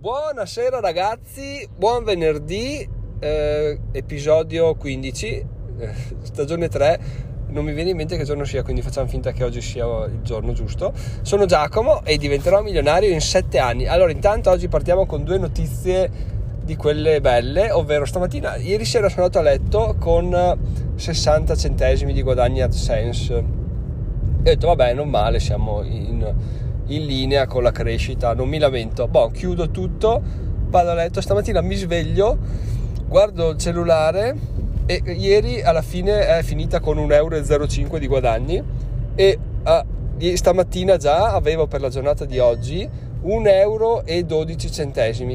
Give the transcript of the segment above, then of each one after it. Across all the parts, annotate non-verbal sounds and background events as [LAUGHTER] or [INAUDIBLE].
Buonasera ragazzi, buon venerdì, eh, episodio 15, eh, stagione 3. Non mi viene in mente che giorno sia, quindi facciamo finta che oggi sia il giorno giusto. Sono Giacomo e diventerò milionario in 7 anni. Allora, intanto oggi partiamo con due notizie di quelle belle, ovvero stamattina, ieri sera sono andato a letto con 60 centesimi di guadagni AdSense. E ho detto, vabbè, non male, siamo in in linea con la crescita, non mi lamento. Boh, chiudo tutto, vado a letto, stamattina mi sveglio, guardo il cellulare e ieri alla fine è finita con 1,05 euro di guadagni e ah, stamattina già avevo per la giornata di oggi 1,12 euro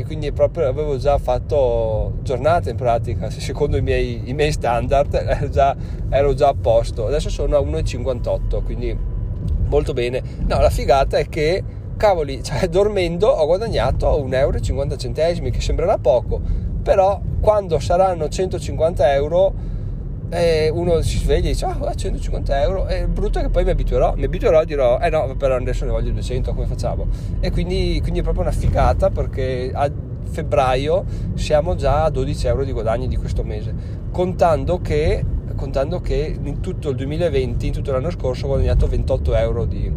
quindi proprio avevo già fatto giornata in pratica secondo i miei, i miei standard [LAUGHS] ero già, ero già a posto. Adesso sono a 1,58 quindi molto bene. No, la figata è che, cavoli, [LAUGHS] cioè, dormendo ho guadagnato 1,50 euro, che sembrerà poco, però quando saranno 150 euro eh, uno si sveglia e dice ah 150 euro e il brutto è che poi mi abituerò mi abituerò e dirò eh no però adesso ne voglio 200 come facciamo? E quindi, quindi è proprio una figata perché a febbraio siamo già a 12 euro di guadagni di questo mese contando che contando che in tutto il 2020, in tutto l'anno scorso, ho guadagnato 28 euro di,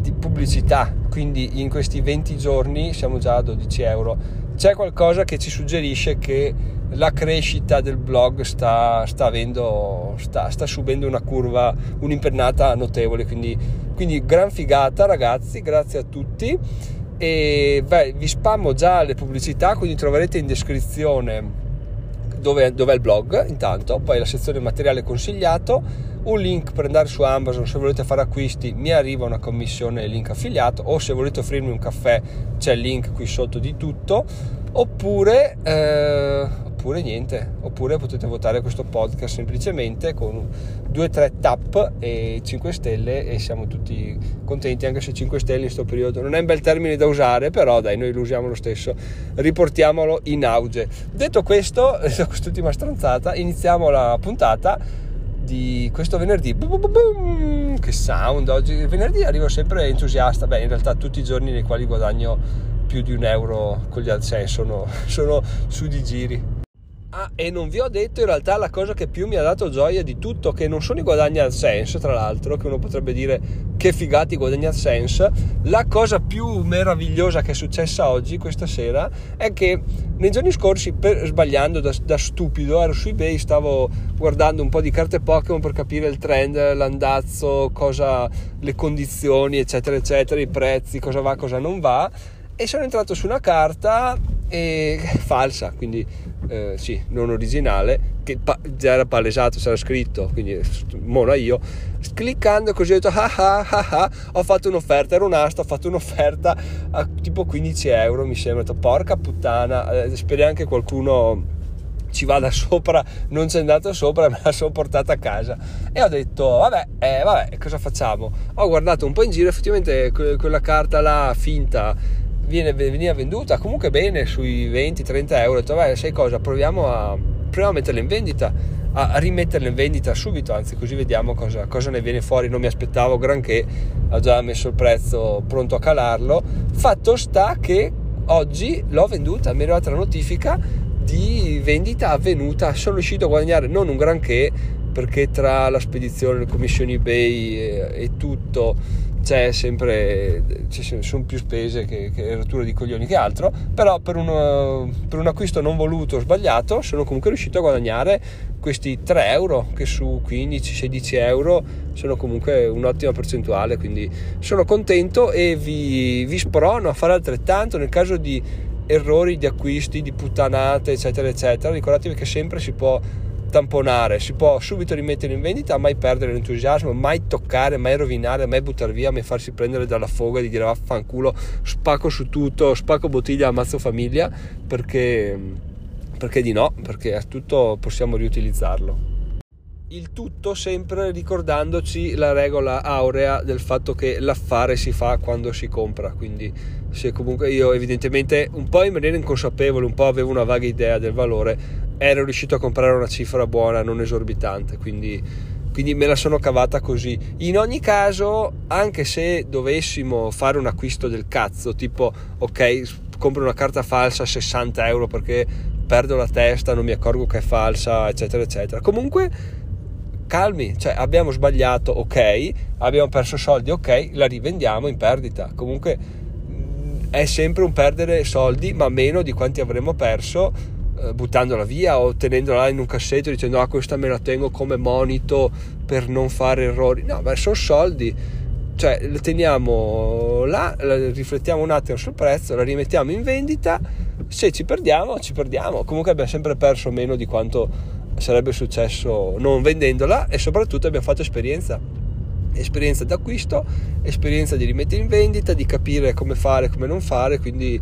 di pubblicità, quindi in questi 20 giorni siamo già a 12 euro. C'è qualcosa che ci suggerisce che la crescita del blog sta, sta, avendo, sta, sta subendo una curva, un'impennata notevole, quindi, quindi gran figata ragazzi, grazie a tutti. E beh, vi spammo già le pubblicità, quindi troverete in descrizione dove, dove, è il blog intanto, poi la sezione materiale consigliato, un link per andare su Amazon se volete fare acquisti, mi arriva una commissione link affiliato o se volete offrirmi un caffè c'è il link qui sotto di tutto, oppure eh, oppure niente, oppure potete votare questo podcast semplicemente con 2-3 tap e 5 stelle e siamo tutti contenti anche se 5 stelle in questo periodo non è un bel termine da usare però dai noi lo usiamo lo stesso. Riportiamolo in auge. Detto questo [LAUGHS] quest'ultima stronzata iniziamo la puntata di questo venerdì. Che sound oggi. Venerdì arrivo sempre entusiasta. Beh in realtà tutti i giorni nei quali guadagno più di un euro con gli AdSense sono, [LAUGHS] sono su di giri Ah, e non vi ho detto in realtà la cosa che più mi ha dato gioia di tutto, che non sono i guadagni al senso, tra l'altro, che uno potrebbe dire che figati i guadagni al senso. La cosa più meravigliosa che è successa oggi, questa sera, è che nei giorni scorsi, per, sbagliando da, da, stupido, ero su eBay, stavo guardando un po' di carte Pokémon per capire il trend, l'andazzo, cosa, le condizioni, eccetera, eccetera, i prezzi, cosa va, cosa non va. E sono entrato su una carta e, falsa, quindi eh, sì, non originale, che pa- già era palesato, c'era scritto, quindi mona io, cliccando così ho detto ah ah ah ah, ho fatto un'offerta, era un'asta, ho fatto un'offerta a tipo 15 euro, mi sembra, ho detto, porca puttana, eh, speriamo che qualcuno ci vada sopra, non c'è andato sopra, [LAUGHS] me la sono portata a casa e ho detto vabbè, eh, vabbè, cosa facciamo? Ho guardato un po' in giro, effettivamente quella carta là finta viene, veniva venduta comunque bene sui 20-30 euro. Ho detto, vai, sai cosa, proviamo a, proviamo a metterla in vendita, a, rimetterla in vendita subito, anzi così vediamo cosa, cosa ne viene fuori. Non mi aspettavo granché, ho già messo il prezzo pronto a calarlo. Fatto sta che oggi l'ho venduta, mi è arrivata la notifica di vendita avvenuta, sono riuscito a guadagnare non un granché perché tra la spedizione, le commissioni eBay e tutto c'è sempre ci sono più spese che, che rotture di coglioni che altro però per, uno, per un acquisto non voluto o sbagliato sono comunque riuscito a guadagnare questi 3 euro che su 15-16 euro sono comunque un'ottima percentuale quindi sono contento e vi, vi sprono a fare altrettanto nel caso di errori di acquisti di puttanate eccetera eccetera. Ricordatevi che sempre si può tamponare, si può subito rimettere in vendita, mai perdere l'entusiasmo, mai toccare, mai rovinare, mai buttare via, mai farsi prendere dalla foga di dire vaffanculo, spacco su tutto, spacco bottiglia, ammazzo famiglia, perché, perché di no, perché a tutto possiamo riutilizzarlo. Il tutto sempre ricordandoci la regola aurea del fatto che l'affare si fa quando si compra, quindi se comunque io evidentemente un po' in maniera inconsapevole, un po' avevo una vaga idea del valore, ero riuscito a comprare una cifra buona, non esorbitante, quindi, quindi me la sono cavata così. In ogni caso, anche se dovessimo fare un acquisto del cazzo, tipo ok, compro una carta falsa a 60 euro perché perdo la testa, non mi accorgo che è falsa, eccetera, eccetera. Comunque, calmi, cioè abbiamo sbagliato, ok, abbiamo perso soldi, ok, la rivendiamo in perdita. Comunque mm, è sempre un perdere soldi, ma meno di quanti avremmo perso buttandola via o tenendola in un cassetto dicendo ah questa me la tengo come monito per non fare errori. No, ma sono soldi. Cioè le teniamo là, riflettiamo un attimo sul prezzo, la rimettiamo in vendita, se ci perdiamo, ci perdiamo, comunque abbiamo sempre perso meno di quanto sarebbe successo non vendendola e soprattutto abbiamo fatto esperienza, esperienza d'acquisto, esperienza di rimettere in vendita, di capire come fare, come non fare, quindi,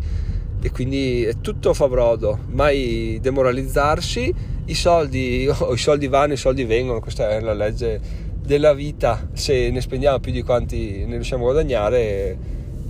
e quindi è tutto fa brodo, mai demoralizzarsi, i soldi, [LAUGHS] i soldi vanno, i soldi vengono, questa è la legge della vita, se ne spendiamo più di quanti ne riusciamo a guadagnare,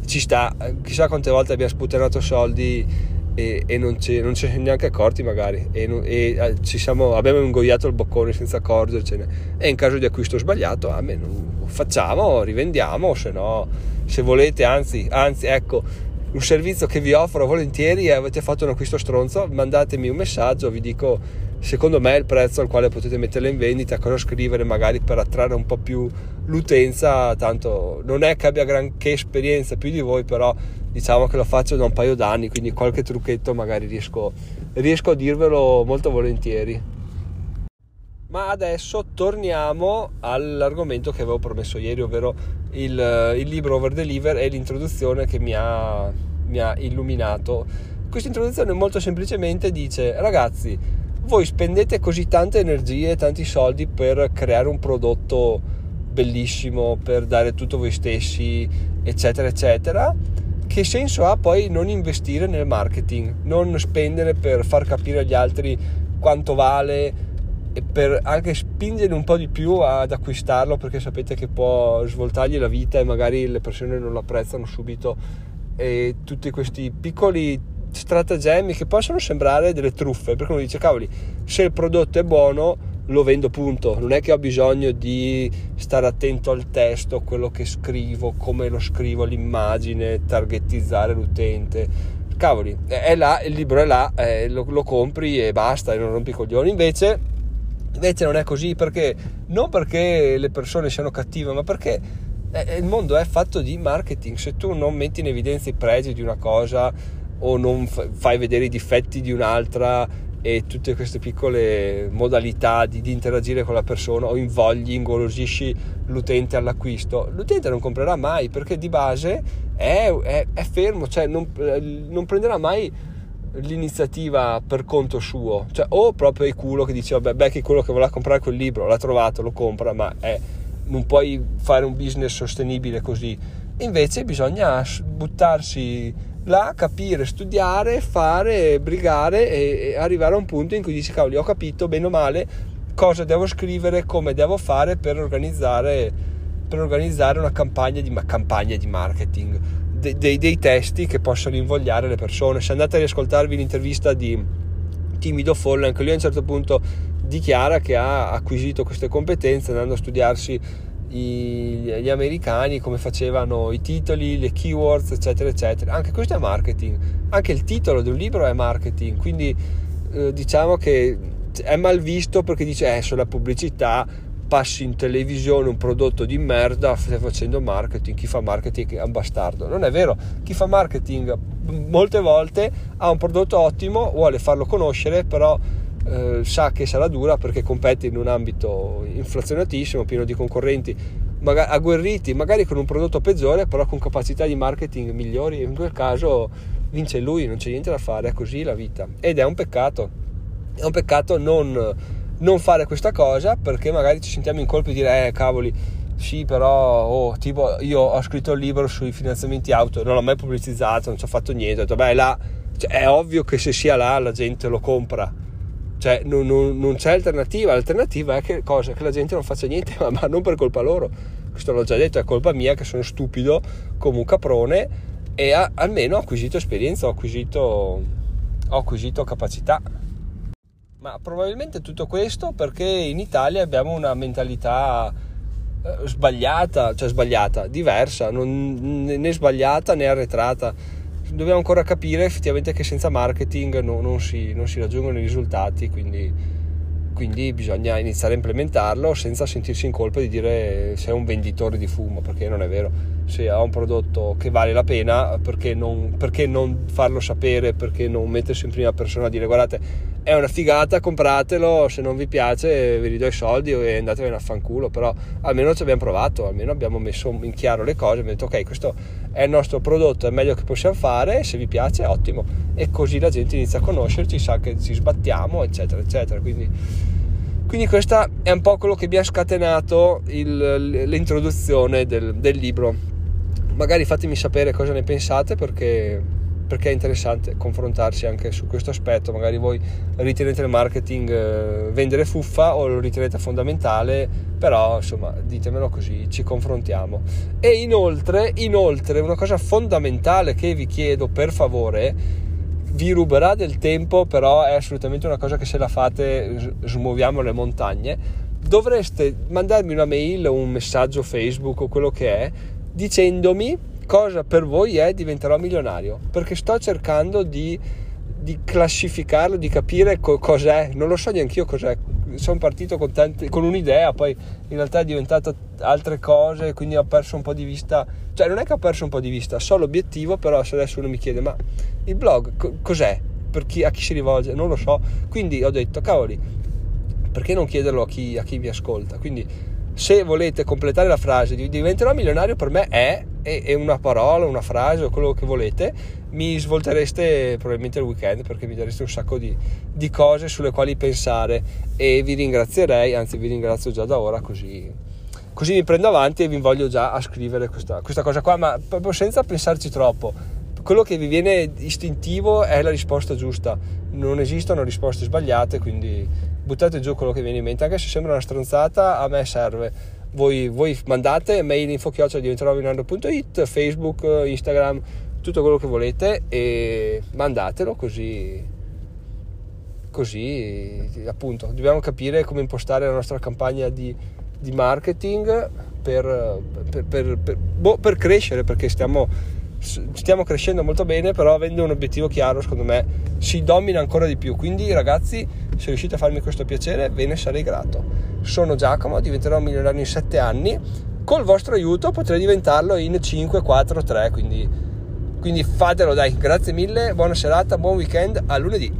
ci sta. Chissà quante volte abbiamo sputtanato soldi e, e non, ci, non ci siamo neanche accorti magari. E, e eh, siamo, abbiamo ingoiato il boccone senza accorgercene e in caso di acquisto sbagliato a me non facciamo, rivendiamo se no se volete anzi, anzi ecco un servizio che vi offro volentieri e avete fatto un acquisto stronzo mandatemi un messaggio vi dico secondo me il prezzo al quale potete metterla in vendita, cosa scrivere magari per attrarre un po' più l'utenza, tanto non è che abbia granché esperienza più di voi, però diciamo che lo faccio da un paio d'anni, quindi qualche trucchetto magari riesco, riesco a dirvelo molto volentieri. Ma adesso torniamo all'argomento che avevo promesso ieri, ovvero il, il libro Over Deliver e l'introduzione che mi ha, mi ha illuminato. Questa introduzione molto semplicemente dice ragazzi voi spendete così tante energie, tanti soldi per creare un prodotto bellissimo, per dare tutto voi stessi, eccetera, eccetera, che senso ha poi non investire nel marketing, non spendere per far capire agli altri quanto vale e per anche spingere un po' di più ad acquistarlo perché sapete che può svoltargli la vita e magari le persone non lo apprezzano subito e tutti questi piccoli stratagemmi che possono sembrare delle truffe, perché uno dice cavoli, se il prodotto è buono lo vendo punto, non è che ho bisogno di stare attento al testo, quello che scrivo, come lo scrivo, l'immagine, targetizzare l'utente. Cavoli, è là, il libro è là, eh, lo, lo, compri e basta, e non rompi i coglioni. Invece, invece non è così perché non perché le persone siano cattive, ma perché eh, il mondo è fatto di marketing. Se tu non metti in evidenza i pregi di una cosa, o non fai vedere i difetti di un'altra e tutte queste piccole modalità di, di, interagire con la persona o invogli, ingolosisci l'utente all'acquisto, l'utente non comprerà mai perché di base è, è, è fermo, cioè non, non, prenderà mai l'iniziativa per conto suo, cioè o proprio il culo che dice vabbè beh che quello che voleva comprare quel libro l'ha trovato, lo compra, ma è, non puoi fare un business sostenibile così, invece bisogna buttarsi là capire, studiare, fare, brigare e, e, arrivare a un punto in cui dici cavoli ho capito bene o male cosa devo scrivere, come devo fare per organizzare, per organizzare una campagna di, campagna di marketing, de, de, dei testi che possono invogliare le persone. Se andate a riascoltarvi l'intervista di Timido Folle, anche lui a un certo punto dichiara che ha acquisito queste competenze andando a studiarsi gli americani come facevano i titoli, le keywords, eccetera, eccetera. Anche questo è marketing. Anche il titolo di un libro è marketing. Quindi eh, diciamo che è mal visto perché dice eh, sulla pubblicità passi in televisione un prodotto di merda, stai facendo marketing, chi fa marketing è un bastardo. Non è vero, chi fa marketing molte volte ha un prodotto ottimo, vuole farlo conoscere, però eh, sa che sarà dura perché compete in un ambito inflazionatissimo, pieno di concorrenti magari, agguerriti, magari con un prodotto peggiore, però con capacità di marketing migliori. In quel caso vince lui, non c'è niente da fare, è così la vita. Ed è un peccato, è un peccato non, non fare questa cosa perché magari ci sentiamo in colpa di dire, eh cavoli, sì, però oh, tipo io ho scritto il libro sui finanziamenti auto, non l'ho mai pubblicizzato, non ci ho fatto niente. Ho detto, beh, là cioè, è ovvio che se sia là la gente lo compra cioè non, non, non, c'è alternativa, l'alternativa è che, cosa? che la gente non faccia niente, [LAUGHS] ma, ma, non per colpa loro, questo l'ho già detto, è colpa mia che sono stupido come un caprone e ha, almeno ho acquisito esperienza, ho acquisito, ho acquisito capacità. Ma probabilmente tutto questo perché in Italia abbiamo una mentalità eh, sbagliata, cioè sbagliata, diversa, non, né sbagliata né arretrata dobbiamo ancora capire effettivamente che senza marketing no, non, si, non, si, raggiungono i risultati, quindi, quindi, bisogna iniziare a implementarlo senza sentirsi in colpa di dire sei un venditore di fumo, perché non è vero. Se ha un prodotto che vale la pena, perché non, perché non farlo sapere, perché non mettersi in prima persona a dire guardate è una figata, compratelo, se non vi piace vi ridò i soldi e andatevene a fanculo, però almeno ci abbiamo provato, almeno abbiamo messo in chiaro le cose, abbiamo detto ok questo è il nostro prodotto, è meglio che possiamo fare, se vi piace ottimo. E così la gente inizia a conoscerci, sa che ci sbattiamo eccetera eccetera, quindi, quindi questo è un po' quello che mi ha scatenato il, l'introduzione del, del libro, magari fatemi sapere cosa ne pensate perché perché è interessante confrontarsi anche su questo aspetto. Magari voi ritenete il marketing eh, vendere fuffa o lo ritenete fondamentale, però insomma ditemelo così, ci confrontiamo. E inoltre, inoltre una cosa fondamentale che vi chiedo per favore, vi ruberà del tempo, però è assolutamente una cosa che se la fate smuoviamo le montagne. Dovreste mandarmi una mail o un messaggio Facebook o quello che è dicendomi cosa per voi è diventerò milionario? Perché sto cercando di, di classificarlo di capire co- cos'è. Non lo so neanche io cos'è. Sono partito con, tanti, con, un'idea poi in realtà è diventato altre cose quindi ho perso un po' di vista. Cioè non è che ho perso un po' di vista so l'obiettivo però se adesso uno mi chiede ma il blog co- cos'è? Per chi, a chi si rivolge? Non lo so. Quindi ho detto cavoli perché non chiederlo a chi, a chi mi ascolta? Quindi se volete completare la frase diventerò milionario per me è e, una parola, una frase o quello che volete, mi svoltereste probabilmente il weekend perché mi dareste un sacco di, di cose sulle quali pensare e vi ringrazierei, anzi vi ringrazio già da ora così, così mi prendo avanti e vi voglio già a scrivere questa, questa cosa qua, ma proprio senza pensarci troppo. Quello che vi viene istintivo è la risposta giusta, non esistono risposte sbagliate, quindi buttate giù quello che viene in mente, anche se sembra una stronzata, a me serve voi, voi mandate mail info diventerovinando.it facebook, instagram tutto quello che volete e mandatelo così così appunto dobbiamo capire come impostare la nostra campagna di, di marketing per, per, per, boh, per crescere perché stiamo stiamo crescendo molto bene, però avendo un obiettivo chiaro, secondo me si domina ancora di più. Quindi, ragazzi, se riuscite a farmi questo piacere, ve ne sarei grato. Sono Giacomo, diventerò un milionario in 7 anni. Col vostro aiuto potrei diventarlo in 5, 4, 3. Quindi, quindi fatelo, dai. Grazie mille, buona serata, buon weekend, a lunedì.